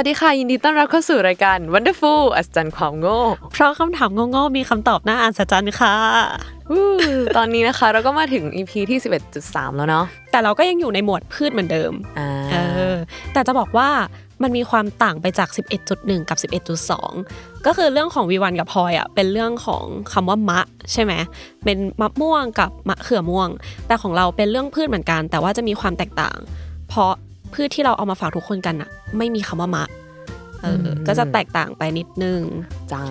วัสดีค่ะ ยินดีต้อนรับเข้าสู่รายการ Wonderful อัศจรรย์ความโง่ เพราะคำถามโง่ๆมีคำตอบน่าอัศจรรย์ค่ะอู้ตอนนี้นะคะเราก็มาถึง EP ที่ 11.3 แล้วเนาะแต่เราก็ยังอยู่ในหมวดพืชเหมือนเดิมอ่าเออแต่จะบอกว่ามันมีความต่างไปจาก 11.1 กับ 11.2 ก็คือเรื่องของวีวันกับพลอยอะเป็นเรื่องของคำว่ามะใช่ไหมเป็นมะม่วงกับมะเขือม่วง แต่ของเราเป็นเรื่องพืชเหมือนกัน แต่ว่าจะมีความแตกต่าง เพราะ พืชที่เราเอามาฝากทุกคนกันอะไม่มีคำว่ามะเอออก็จะแตกต่างไปนิดนึงใช่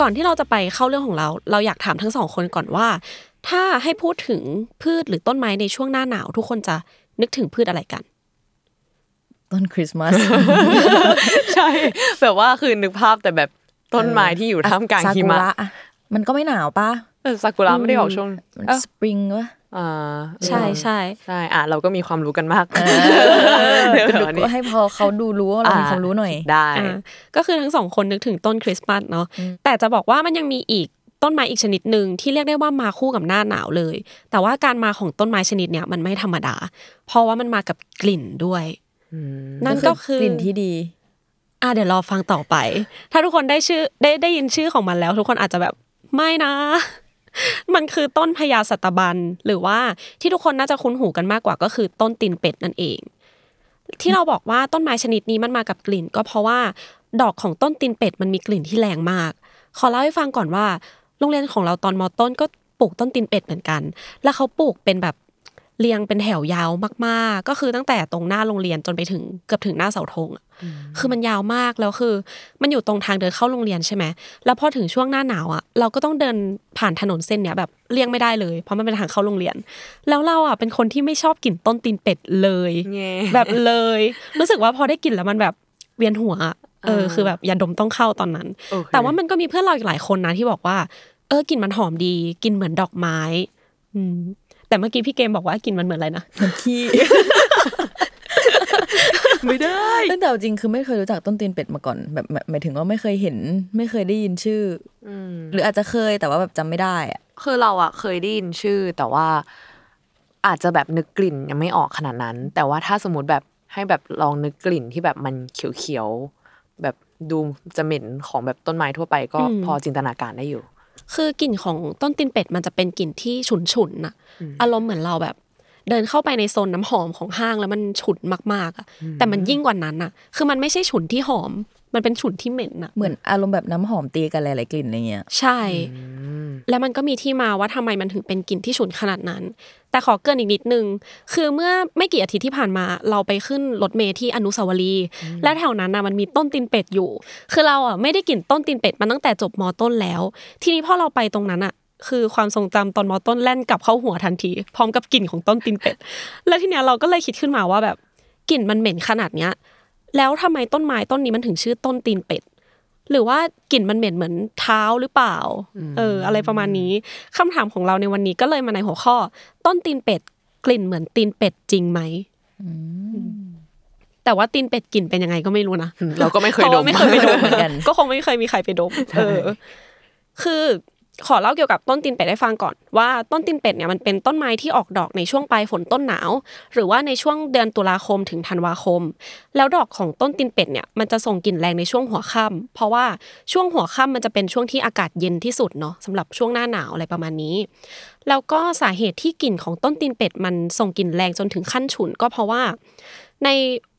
ก่อนที่เราจะไปเข้าเรื่องของเรา เราอยากถามทั้งสองคนก่อนว่า ถ้าให้พูดถึงพืชหรือต้นไม้ในช่วงหน้าหนาว ทุกคนจะนึกถึงพืชอะไรกันต้นคริสต์มาสใช่แบบว่าคือนึกภาพแต่แบบต้นไม้ที่อยู่ท่ามกลางหิมะซกุระอะมันก็ไม่หนาวปะ เออซากุระไม่ได้ออกช่วงมันเอ้าสปริงวะอ่าใช่ใช่ใช่อะเราก็มีความรู้กันมากเดี๋ยวเดี๋ยวอันนี้ให้พอเขาดูรู้ว่าเรามีความรู้หน่อยได้อ่าก็คือทั้งสองคนนึกถึงต้นคริสต์มาสเนาะแต่จะบอกว่ามันยังมีอีกต้นไม้อีกชนิดหนึ่งที่เรียกได้ว่ามาคู่กับหน้าหนาวเลย แต่ว่าการมาของต้นไม้ชนิดเนี้ยมันไม่ธรรมดา เพราะว่ามันมากับกลิ่นด้วยนั่นก็คือกลิ่นที่ดีอะเดี๋ยวรอฟังต่อไป ถ้าทุกคนได้ชื่อได้ได้ยินชื่อของมันแล้ว ทุกคนอาจจะแบบไม่นะ มันคือต้นพญาสัตบัน หรือว่าที่ทุกคนน่าจะคุ้นหูกันมากกว่าก็คือต้นตีนเป็ดนั่นเอง ที่เราบอกว่าต้นไม้ชนิดนี้มันมากับกลิ่น ก็เพราะว่าดอกของต้นตีนเป็ดมันมีกลิ่นที่แรงมาก ขอเล่าให้ฟังก่อนว่า โรงเรียนของเราตอนมต้นก็ปลูกต้นตีนเป็ดเหมือนกัน แล้วเขาปลูกเป็นแบบ เรียงเป็นแถวยาวมากๆ ก็คือตั้งแต่ตรงหน้าโรงเรียนจนไปถึงเกือบถึงหน้าเสาธงอะคือมันยาวมากแล้วคือ มันอยู่ตรงทางเดินเข้าโรงเรียนใช่ไหมแล้วพอถึงช่วงหน้าหนาวอะ เราก็ต้องเดินผ่านถนนเส้นเนี้ยแบบเลี่ยงไม่ได้เลย เพราะมันเป็นทางเข้าโรงเรียน แล้วเราอะเป็นคนที่ไม่ชอบกลิ่นต้นตีนเป็ดเลยแง่แบบเลย รู้สึกว่าพอได้กลิ่นแล้วมันแบบเวียนหัวอะเออคือแบบยาดมต้องเข้าตอนนั้นโอเคแต่ว่ามันก็มีเพื่อนเราอีกหลายคนนะที่บอกว่า เออกลิ่นมันหอมดีกลิ่นเหมือนดอกไม้ อืม แต่เมื่อกี้พี่เกมบอกว่ากลิ่นมันเหมือนอะไรนะมันขี้ไม่ได้ตั้งแต่เอาจริงคือไม่เคยรู้จักต้นตีนเป็ดมาก่อน แบบหมายหมายถึงว่าไม่เคยเห็น ไม่เคยได้ยินชื่ออหรืออาจจะเคยแต่ว่าแบบจำไม่ได้อะคือเราอะเคยได้ยินชื่อ แต่ว่าอาจจะแบบนึกกลิ่นยังไม่ออกขนาดนั้น แต่ว่าถ้าสมมติแบบให้แบบลองนึกกลิ่นที่แบบมันเขียวๆแบบดูจะเหม็นของแบบต้นไม้ทั่วไปก็อืมพอจินตนาการได้อยู่ คือกลิ่นของต้นตีนเป็ดมันจะเป็นกลิ่นที่ฉุนฉุนๆน่ะอารมณ์เหมือนเราแบบ เดินเข้าไปในโซนน้ำหอมของห้างแล้วมันฉุนมากๆอะแต่มันยิ่งกว่านั้นอะคือมันไม่ใช่ฉุนที่หอม มันเป็นฉุนที่เหม็นอะเหมือนอารมณ์แบบน้ำหอมตีกันหลายๆกลิ่นอะไรเงี้ย ใช่ แล้วมันก็มีที่มาว่าทำไมมันถึงเป็นกลิ่นที่ฉุนขนาดนั้น แต่ขอเกรินอีกนิดนึง คือเมื่อไม่กี่อาทิตย์ที่ผ่านมา เราไปขึ้นรถเมล์ที่อนุสาวรีย์และแถวนั้นนะมันมีต้นตีนเป็ดอยู่ คือเราอะไม่ได้กลิ่นต้นตีนเป็ดมาตั้งแต่จบมต้นแล้ว ทีนี้พอเราไปตรงนั้นอะคือความทรงจำตอนมต้นแล่นกลับเข้าหัวทันที พร้อมกับกลิ่นของต้นตีนเป็ด แล้วทีเนี้ยเราก็เลยคิดขึ้นมาว่าแบบกลิ่นมันเหม็นขนาดเนี้ย แล้วทำไมต้นไม้ต้นนี้มันถึงชื่อต้นตีนเป็ด หรือว่ากลิ่นมันเหม็นเหมือนเท้าหรือเปล่า เออ อะไรประมาณนี้คำถามของเราในวันนี้ก็เลยมาในหัวข้อ ต้นตีนเป็ด กลิ่นเหมือนตีนเป็ดจริงไหมแต่ว่าตีนเป็ดกลิ่นเป็นยังไงก็ไม่รู้นะเราก็ไม่เคยพราะดว่ามไม่เคยไปดมเหมือนกัน ก็คงไม่เคยมีใครไปดมเออ คือ ขอเล่าเกี่ยวกับต้นตีนเป็ดให้ฟังก่อนว่าต้นตีนเป็ดเนี่ยมันเป็นต้นไม้ที่ออกดอกในช่วงปลายฝนต้นหนาว หรือว่าในช่วงเดือนตุลาคมถึงธันวาคม แล้วดอกของต้นตีนเป็ดเนี่ยมันจะส่งกลิ่นแรงในช่วงหัวค่ำเพราะว่าช่วงหัวค่ำมันจะเป็นช่วงที่อากาศเย็นที่สุดเนาะสำหรับช่วงหน้าหนาวอะไรประมาณนี้แล้วก็สาเหตุที่กลิ่นของต้นตีนเป็ดมันส่งกลิ่นแรงจนถึงขั้นฉุน ก็เพราะว่า ใน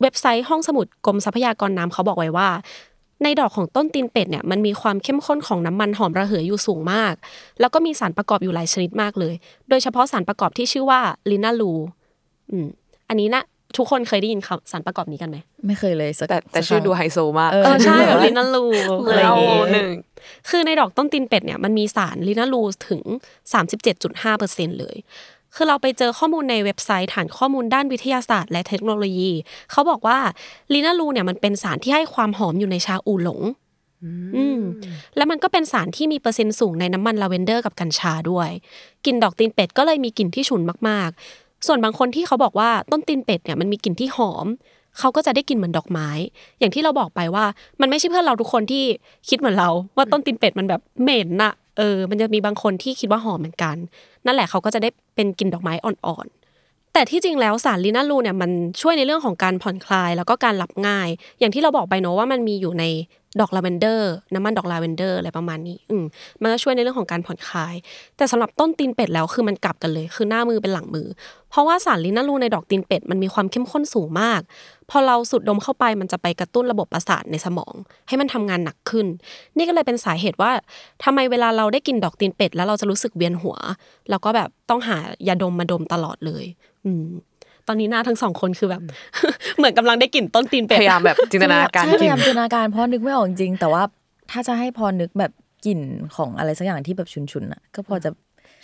เว็บไซต์ห้องสมุดกรมทรัพยากรน้ำเขาบอกไว้ว่า ในดอกของต้นตีนเป็ดเนี่ยมันมีความเข้มข้นของน้ำมันหอมระเหยอยู่สูงมาก แล้วก็มีสารประกอบอยู่หลายชนิดมากเลย โดยเฉพาะสารประกอบที่ชื่อว่าลินาลูอืมอันนี้นะทุกคนเคยได้ยินคำสารประกอบนี้กันไหมไม่เคยเลยสักแต่แต่สักชื่อครั้งดูไฮโซมากเออเออใช่แบบแบบว่าลินาลูอะไรอย่างเอาเงี้ยหนึ่งคือในดอกต้นตีนเป็ดเนี่ยมันมีสารลินาลูถึง 37.5%เลย คือเราไปเจอข้อมูลในเว็บไซต์ฐานข้อมูลด้านวิทยาศาสตร์และเทคโนโลยี เขาบอกว่า linalool เนี่ยมันเป็นสารที่ให้ความหอมอยู่ในชาอูหลงอืมแล้วมันก็เป็นสารที่มีเปอร์เซ็นต์สูงในน้ำมันลาเวนเดอร์กับกัญชาด้วยกลิ่นดอกตีนเป็ดก็เลยมีกลิ่นที่ฉุนมากๆ ส่วนบางคนที่เขาบอกว่าต้นตีนเป็ดเนี่ยมันมีกลิ่นที่หอมเขาก็จะได้กลิ่นเหมือนดอกไม้ อย่างที่เราบอกไปว่า มันไม่ใช่เพื่อนเราทุกคนที่คิดเหมือนเรา ว่าต้นตีนเป็ดมันแบบเหม็นน่ะ เออ มันจะมีบางคนที่คิดว่าหอมเหมือนกัน นั่นแหละเขาก็จะได้เป็นกลิ่นดอกไม้อ่อนๆ แต่ที่จริงแล้วสาร linalool เนี่ยมันช่วยในเรื่องของการผ่อนคลายแล้วก็การหลับง่าย อย่างที่เราบอกไปเนอะว่ามันมีอยู่ใน ดอกลาเวนเดอร์น้ำมันดอกลาเวนเดอร์อะไรประมาณนี้ อืมมันก็ช่วยในเรื่องของการผ่อนคลาย แต่สำหรับต้นตีนเป็ดแล้วคือมันกลับกันเลย คือหน้ามือเป็นหลังมือ เพราะว่าสาร linalool ในดอกตีนเป็ดมันมีความเข้มข้นสูงมาก พอเราสูดดมเข้าไปมันจะไปกระตุ้นระบบประสาทในสมอง ให้มันทำงานหนักขึ้น นี่ก็เลยเป็นสาเหตุว่าทำไมเวลาเราได้กินดอกตีนเป็ดแล้วเราจะรู้สึกเวียนหัว แล้วก็แบบต้องหายาดมมาดมตลอดเลย อืม ตอนนี้หน้าทั้งสองคนคือแบบ เหมือนกำลังได้กลิ่นต้นตีนเป็ดพยายามแบบจินตนาการใช่พกิยานยามจินตนาการเพราะนึกไม่ออกจริงๆแต่ว่าถ้าจะให้พอนึกแบบกลิ่นของอะไรสักอย่างที่แบบชุนๆอะ ก็พอจะ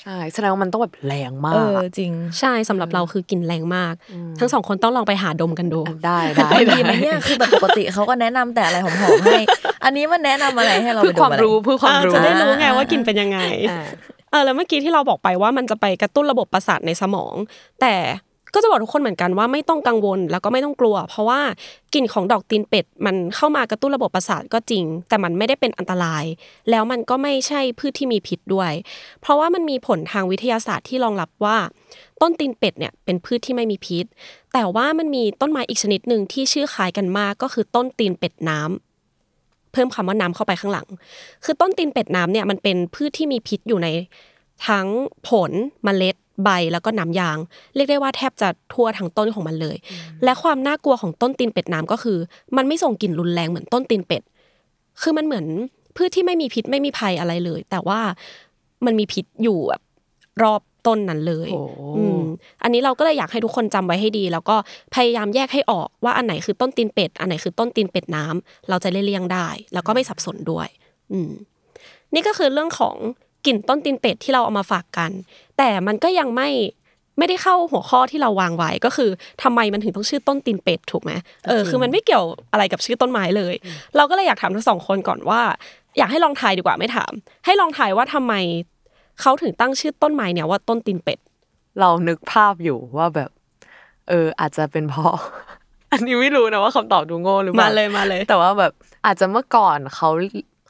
ใช่แสดงว่ามันต้องแบบแรงมาเอกอจริง ใช่สำหรับเราคือกลิ่นแรงมาก ทั้งสองคนต้องลองไปหาดมกันดูได้ได้ไม่ได้ดีไหมเนี่ยคือแบบปกติเขาก็แนะนำแต่อะไรหอมๆให้ อันนี้มันแนะนำอะไรให้เราเพื่ไปอดูความอะไรรู้เพื่อความรู้จะได้รู้ไงอ่าว่ากลิ่นเป็นยังไงอ่าเออแล้วเมื่อกี้ที่เราบอกไปว่ามันจะไปกระตุ้นระบบประสาทในสมอง แต่ ก็จะบอกทุกคนเหมือนกันว่าไม่ต้องกังวลแล้วก็ไม่ต้องกลัว เพราะว่ากลิ่นของดอกตีนเป็ดมันเข้ามากระตุ้นระบบประสาทก็จริง แต่มันไม่ได้เป็นอันตราย แล้วมันก็ไม่ใช่พืชที่มีพิษด้วย เพราะว่ามันมีผลทางวิทยาศาสตร์ที่รองรับว่า ต้นตีนเป็ดเนี่ยเป็นพืชที่ไม่มีพิษ แต่ว่ามันมีต้นไม้อีกชนิดหนึ่งที่ชื่อคล้ายกันมากก็คือต้นตีนเป็ดน้ำเพิ่มคำว่าน้ำเข้าไปข้างหลัง คือต้นตีนเป็ดน้ำเนี่ยมันเป็นพืชที่มีพิษอยู่ในทั้งผลเมล็ด ใบแล้วก็น้ำยาง เรียกได้ว่าแทบจะทั่วทั้งต้นของมันเลย และความน่ากลัวของต้นตีนเป็ดน้ำก็คือ มันไม่ส่งกลิ่นรุนแรงเหมือนต้นตีนเป็ด คือมันเหมือนพืชที่ไม่มีพิษไม่มีภัยอะไรเลย แต่ว่ามันมีพิษอยู่แบบรอบต้นนั้นเลยโอ้อืมอันนี้เราก็เลยอยากให้ทุกคนจำไว้ให้ดี แล้วก็พยายามแยกให้ออกว่าอันไหนคือต้นตีนเป็ด อันไหนคือต้นตีนเป็ดน้ำเราจะได้เลี่ยงได้ แล้วก็ไม่สับสนด้วย อืมนี่ก็คือเรื่องของ กลิ่นต้นตีนเป็ดที่เราเอามาฝากกัน แต่มันก็ยังไม่ไม่ได้เข้าหัวข้อที่เราวางไว้ก็คือทำไมมันถึงต้องชื่อต้นตีนเป็ดถูกไหมเออจริงคือมันไม่เกี่ยวอะไรกับชื่อต้นไม้เลย เราก็เลยอยากถามทั้งสองคนก่อนว่า อยากให้ลองทายดีกว่าไม่ถาม ให้ลองทายว่าทำไมเขาถึงตั้งชื่อต้นไม้เนี่ยว่าต้นตีนเป็ด เรานึกภาพอยู่ว่าแบบ เออ อาจจะเป็นเพราะอันนี้ไม่รู้นะว่าคำตอบดูโง่หรือเปล่ามาเลยมาเลย แต่ว่าแบบอาจจะเมื่อก่อนเขา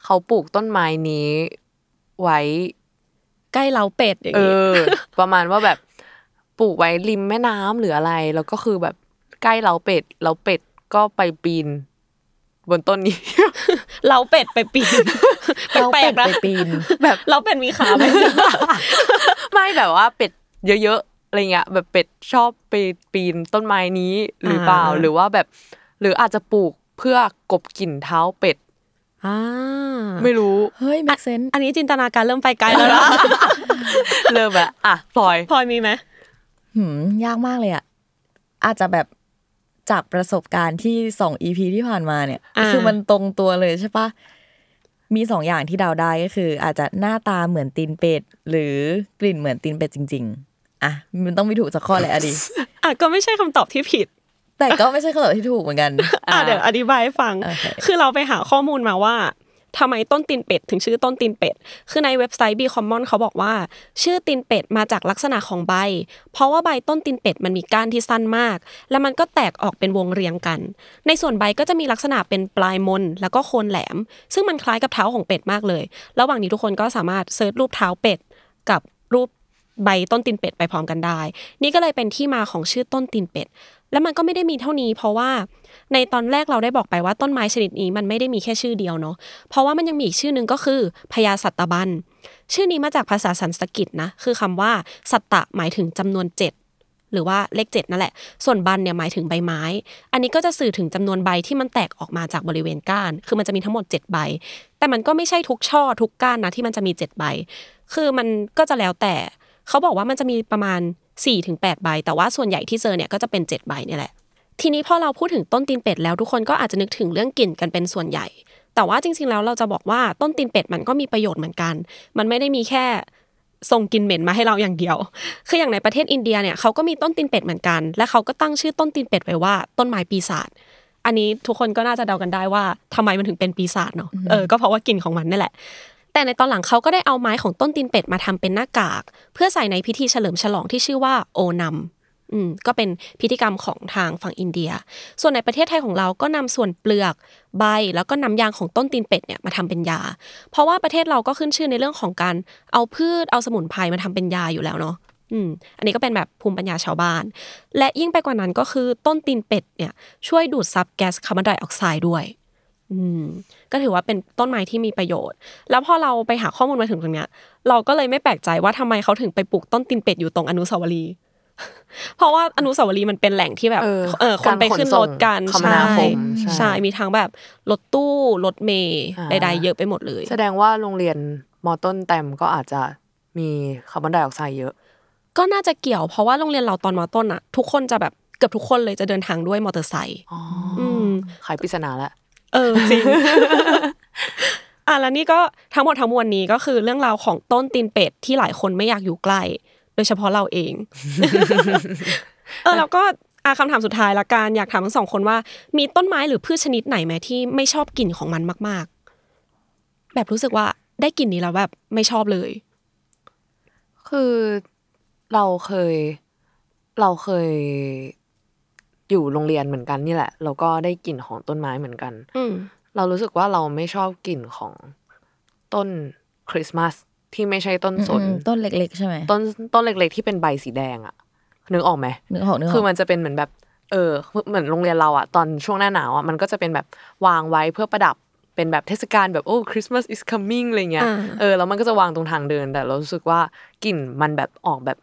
เขาปลูกต้นไม้นี้ ไว้ใกล้เล้าเป็ดอย่างเอนี้อประมาณว่าแบบปลูกไว้ริมแม่น้ำหรืออะไร แล้วก็คือแบบใกล้เล้าเป็ดเล้าเป็ดก็ไปปีน บนต้นนี้เล้าเป็ดไปปีนเราแปลเป็กดๆนะไปปีน แบบเล้าเป็ดมีขาไหมไม่แบบว่าเป็ดเยอะๆอะไรเงี้ยแบบเป็ดชอบไปปีนต้นไม้นี้หรือเปล่าอ่าหรือว่าแบบ หรืออาจจะปลูกเพื่อกบกลิ่นเท้าเป็ด อ่าไม่รู้เฮ้ย make sense อันนี้จินตนาการเริ่มไปไกลแล้วนะเริ่มแบบอะพลอยพลอยมีไหมหืมยากมากเลยอะอาจจะแบบจากประสบการณ์ที่สองอีพีที่ผ่านมาเนี่ยอ่าคือมันตรงตัวเลยใช่ปะมีสองอย่างที่เดาได้ก็คือ อาจจะหน้าตาเหมือนตีนเป็ดหรือกลิ่นเหมือนตีนเป็ดจริง ๆ อะ มันต้องมีถูกสักข้อแหละอะดิอะก็ไม่ใช่คำตอบที่ผิด แต่ก็ไม่ใช่คำตอบที่ถูกเหมือนกันอะเดี๋ยวอธิบายให้ฟังโอเคคือเราไปหาข้อมูลมาว่าทำไมต้นตีนเป็ดถึงชื่อต้นตีนเป็ด คือในเว็บไซต์ B Common เขาบอกว่า ชื่อตีนเป็ดมาจากลักษณะของใบ เพราะว่าใบต้นตีนเป็ดมันมีก้านที่สั้นมาก แล้วมันก็แตกออกเป็นวงเรียงกัน ในส่วนใบก็จะมีลักษณะเป็นปลายมนแล้วก็โคนแหลม ซึ่งมันคล้ายกับเท้าของเป็ดมากเลย ระหว่างนี้ทุกคนก็สามารถเซิร์ชรูปเท้าเป็ดกับรูปใบต้นตีนเป็ดไปพร้อมกันได้ นี่ก็เลยเป็นที่มาของชื่อต้นตีนเป็ด แล้วมันก็ไม่ได้มีเท่านี้ เพราะว่าในตอนแรกเราได้บอกไปว่าต้นไม้ชนิดนี้มันไม่ได้มีแค่ชื่อเดียวเนาะเพราะว่ามันยังมีอีกชื่อหนึ่งก็คือพญาสัตตบัน ชื่อนี้มาจากภาษาสันสกฤตนะคือคำว่า สัตตะหมายถึงจำนวนเจ็ดหรือว่าเลขเจ็ดนั่นแหละ ส่วนบันเนี่ยหมายถึงใบไม้ อันนี้ก็จะสื่อถึงจำนวนใบที่มันแตกออกมาจากบริเวณก้าน คือมันจะมีทั้งหมด 7 ใบ แต่มันก็ไม่ใช่ทุกช่อทุกก้านนะที่มันจะมี 7 ใบ คือมันก็จะแล้วแต่ เขาบอกว่ามันจะมีประมาณ 4-8 ใบ แต่ว่าส่วนใหญ่ที่เจอเนี่ยก็จะเป็น 7 ใบนี่แหละ ทีนี้พอเราพูดถึงต้นตีนเป็ดแล้วทุกคนก็อาจจะนึกถึงเรื่องกลิ่นกันเป็นส่วนใหญ่ แต่ว่าจริง ๆ แล้วเราจะบอกว่าต้นตีนเป็ดมันก็มีประโยชน์เหมือนกัน มันไม่ได้มีแค่ส่งกลินเหม็นมาให้เราอย่างเดียว คืออย่างในประเทศอินเดียเนี่ยเขาก็มีต้นตีนเป็ดเหมือนกัน และเขาก็ตั้งชื่อต้นตีนเป็ดไว้ว่าต้นไม้ปีศาจ อันนี้ทุกคนก็น่าจะเดากันได้ว่าทำไมมันถึงเป็นปีศาจเนาะ เออ ก็เพราะว่ากลิ่นของมันนี่แหละ แต่ในตอนหลังเขาก็ได้เอาไม้ของต้นตีนเป็ดมาทำเป็นหน้ากาก เพื่อใส่ในพิธีเฉลิมฉลองที่ชื่อว่าโอนัมอืมก็เป็นพิธีกรรมของทางฝั่งอินเดีย ส่วนในประเทศไทยของเราก็นำส่วนเปลือกใบ แล้วก็นำยางของต้นตีนเป็ดเนี่ยมาทำเป็นยา เพราะว่าประเทศเราก็ขึ้นชื่อในเรื่องของการเอาพืชเอาสมุนไพรมาทำเป็นยาอยู่แล้วเนาะอืมอันนี้ก็เป็นแบบภูมิปัญญาชาวบ้าน และยิ่งไปกว่านั้นก็คือต้นตีนเป็ดเนี่ยช่วยดูดซับแก๊สคาร์บอนไดออกไซด์ด้วย ก็ถือว่าเป็นต้นไม้ที่มีประโยชน์ แล้วพอเราไปหาข้อมูลมาถึงตรงเนี้ย เราก็เลยไม่แปลกใจว่าทำไมเขาถึงไปปลูกต้นตีนเป็ดอยู่ตรงอนุสาวรีย์เพราะว่าอนุสาวรีย์มันเป็นแหล่งที่แบบเออเออคนไปขึ้นรถกันการขนส่งคมนาคมใช่ใช่มีทั้งแบบรถตู้รถเมล์อ่าใดๆเยอะไปหมดเลย แสดงว่าโรงเรียนมอต้นแตมก็อาจจะมีคาร์บอนไดออกไซด์เยอะ ก็น่าจะเกี่ยวเพราะว่าโรงเรียนเราตอนมต้นอะทุกคนจะแบบเกือบทุกคนเลยจะเดินทางด้วยมอเตอร์ไซค์อ๋ออืมไขปริศนาแล้ว เออจริงอะแล้วนี่ก็ทั้งหมดทั้งมวลนี้ก็คือเรื่องราวของต้นตีนเป็ดที่หลายคนไม่อยากอยู่ใกล้ โดยเฉพาะเราเอง เออแล้วก็อาคำถามสุดท้ายละกันอยากถามทั้งสองคนว่า มีต้นไม้หรือพืชชนิดไหนไหมที่ไม่ชอบกลิ่นของมันมาก ๆ แบบรู้สึกว่าได้กลิ่นนี้แล้วแบบไม่ชอบเลย คือเราเคย เราเคย อยู่โรงเรียนเหมือนกันนี่แหละแล้วก็ได้กลิ่นของต้นไม้เหมือนกัน อืมเรารู้สึกว่าเราไม่ชอบกลิ่นของต้นคริสต์มาสที่ไม่ใช่ต้นสนอืมต้นเล็ก ๆ ใช่ไหมต้นต้นเล็ก ๆ ที่เป็นใบสีแดงอะนึกออกไหมนึกออกนึกออกคือมันจะเป็นเหมือนแบบ เออ เหมือนโรงเรียนเราอะตอนช่วงหน้าหนาวอะมันก็จะเป็นแบบวางไว้เพื่อประดับเป็นแบบเทศกาลแบบโอ้ Christmas is coming อะไรเงี้ยอ่าเออแล้วมันก็จะวางตรงทางเดิน แต่เรารู้สึกว่ากลิ่นมันแบบออกแบบ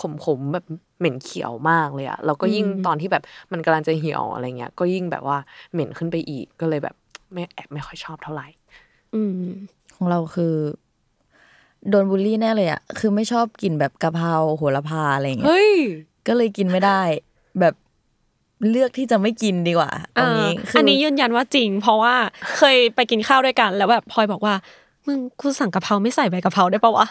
ขมๆแบบ เหม็นเขียวมากเลยอะแล้วก็ยิ่งตอนที่แบบมันกำลังจะเหี่ยวอะไรเงี้ย ก็ยิ่งแบบว่าเหม็นขึ้นไปอีกก็เลยแบบไม่แอบไม่ค่อยชอบเท่าไหร่ อืม ของเราคือโดนบูลลี่แน่เลยอะคือไม่ชอบกินแบบกะเพราโหระพาอะไรอย่างเงี้ยเฮ้ยก็เลยกินไม่ได้ แบบเลือกที่จะไม่กินดีกว่าตรงนี้อ่าคือันนี้ยืนยันว่าจริง เพราะว่าเคยไปกินข้าวด้วยกัน แล้วแบบพลอยบอกว่า มึงกูสั่งกะเพราไม่ใส่ใบกะเพราได้ปะวะ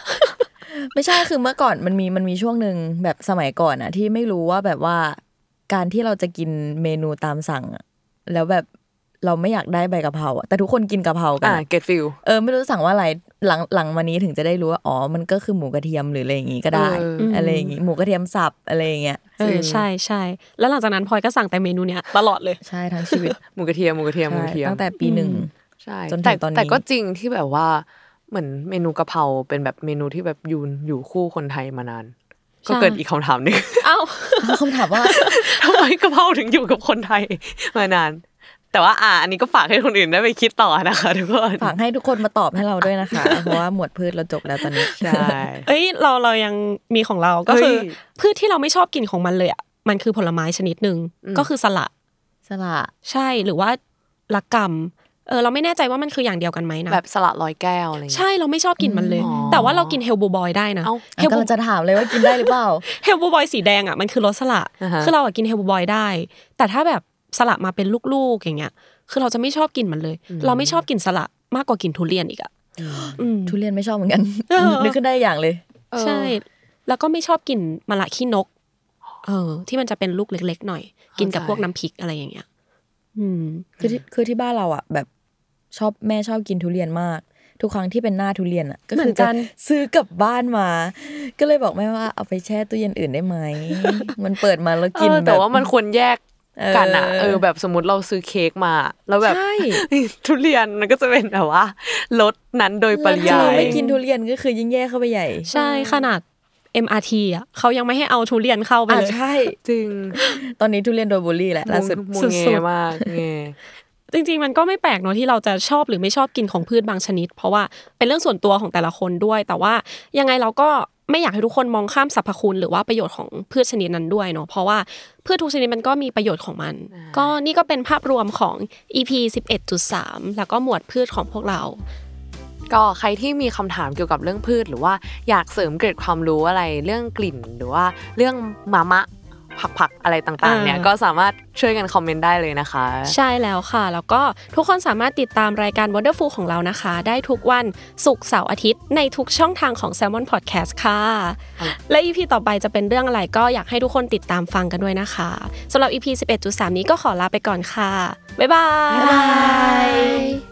ไม่ใช่คือเมื่อก่อนมันมีมันมีช่วงหนึ่งแบบสมัยก่อนอะที่ไม่รู้ว่าแบบว่าการที่เราจะกินเมนูตามสั่งอะแล้วแบบเราไม่อยากได้ใบกะเพราอะแต่ทุกคนกินกะเพรากันอ่าอะ get feel เออไม่รู้สั่งว่าอะไรหลังหลังมานี้ถึงจะได้รู้ว่าอ๋อมันก็คือหมูกระเทียมหรืออะไรอย่างงี้ก็ได้เอออะไรอย่างงี้หมูกระเทียมสับอะไรอย่างเงี้ยเออใช่ใช่แล้วหลังจากนั้นพลอยก็สั่งแต่เมนูเนี้ยตลอดเลยใช่ทั้งชีวิตหมูกระเทียมหมูกระเทียมหมูใช่กระเทียมตั้งแต่ปีหนึ่งใช่จนถึงแต่ตอนนี้แต่ก็จริงที่แบบว่า เหมือนเมนูกะเพราเป็นแบบเมนูที่แบบอยูนอยู่คู่คนไทยมานาน ก็เกิดอีกคำถามหนึ่งเอ้าคำถามว่าทำไมกะเพราถึงอยู่กับคนไทยมานาน แต่ว่าอ่า อันนี้ก็ฝากให้คนอื่นได้ไปคิดต่อนะคะทุกคนฝากให้ทุกคนมาตอบให้เราด้วยนะคะ เพราะว่าหมวดพืชเราจบแล้วตอนนี้ใช่เอ้ยเราเรายังมีของเราก็คือเฮ้ยพืชที่เราไม่ชอบกินของมันเลยอะมันคือผลไม้ชนิดหนึ่งก็คือสละสละใช่หรือว่าระกำ เออเราไม่แน่ใจว่ามันคืออย่างเดียวกันไหมนะแบบสละลอยแก้วอะไรอย่างเงี้ยใช่เราไม่ชอบกินมันเลยอ๋อแต่ว่าเรากินเฮลซ์บลูบอยได้นะเอ้าเฮลซ์บลู กำลังจะถามเลยว่ากินได้หรือเปล่าเฮลซ์บลูบอยสีแดงอะมันคือรสสละอ่าฮะคือเราอะกินเฮลซ์บลูบอยได้ แต่ถ้าแบบสละมาเป็นลูกๆอย่างเงี้ย คือเราจะไม่ชอบกินมันเลย เราไม่ชอบกินสละมากกว่ากินทุเรียนอีกอะอืมทุเรียนไม่ชอบเหมือนกันเออนึกขึ้นได้อย่างเลยเออใช่แล้วก็ไม่ชอบกินมะระขี้นก เออ ที่มันจะเป็นลูกเล็ก ๆ หน่อย กินกับพวกน้ำพริกอะไรอย่างเงี้ย อืม คือที่คือที่บ้านเราอะแบบ ชอบแม่ชอบกินทุเรียนมาก ทุกครั้งที่เป็นหน้าทุเรียนอะก็เหมืคืออนกัจะนซื้อกลับบ้านมา ก็เลยบอกแม่ว่าเอาไปแช่ตู้เย็นอื่นได้ไหมมันเปิดมาแล้วกินเออแบบแต่ว่ามันควรแยกกันอะเออเออแบบสมมติเราซื้อเค้กมา แล้วแบบใช่ทุเรียนมันก็จะเป็นแบบว่าลดนั้นโดยปริยาเรายไม่กินทุเรียนก็คือยิ่งแย่เข้าไปใหญ่ ใช่ขนาด MRT อะเขายังไม่ให้เอาทุเรียนเข้าไปอะเลยใช่ จริง ตอนนี้ทุเรียนโดนบูลลี่แหละล่าสุดมูสุเงดๆมากเง จริงๆ มันก็ไม่แปลกเนอะที่เราจะชอบหรือไม่ชอบกินของพืชบางชนิด เพราะว่าเป็นเรื่องส่วนตัวของแต่ละคนด้วย แต่ว่ายังไงเราก็ไม่อยากให้ทุกคนมองข้ามสรรพคุณหรือว่าประโยชน์ของพืชชนิดนั้นด้วยเนาะเพราะว่าพืชทุกชนิดมันก็มีประโยชน์ของมัน ก็นี่ก็เป็นภาพรวมของ EP 11.3 แล้วก็หมวดพืชของพวกเราก็ใครที่มีคำถามเกี่ยวกับเรื่องพืช หรือว่าอยากเสริมเกร็ดความรู้อะไรเรื่องกลิ่น หรือว่าเรื่องมามะ ผักๆอะไรต่างๆเนี่ยอ่าก็สามารถช่วยกันคอมเมนต์ได้เลยนะคะ ใช่แล้วค่ะ แล้วก็ทุกคนสามารถติดตามรายการ Wonderful ของเรานะคะ ได้ทุกวันศุกร์เสาร์อาทิตย์ในทุกช่องทางของ Salmon Podcast ค่ะ และ EP ต่อไปจะเป็นเรื่องอะไรก็อยากให้ทุกคนติดตามฟังกันด้วยนะคะสำหรับ EP 11.3 นี้ก็ขอลาไปก่อนค่ะ บ๊ายบายบ๊ายบาย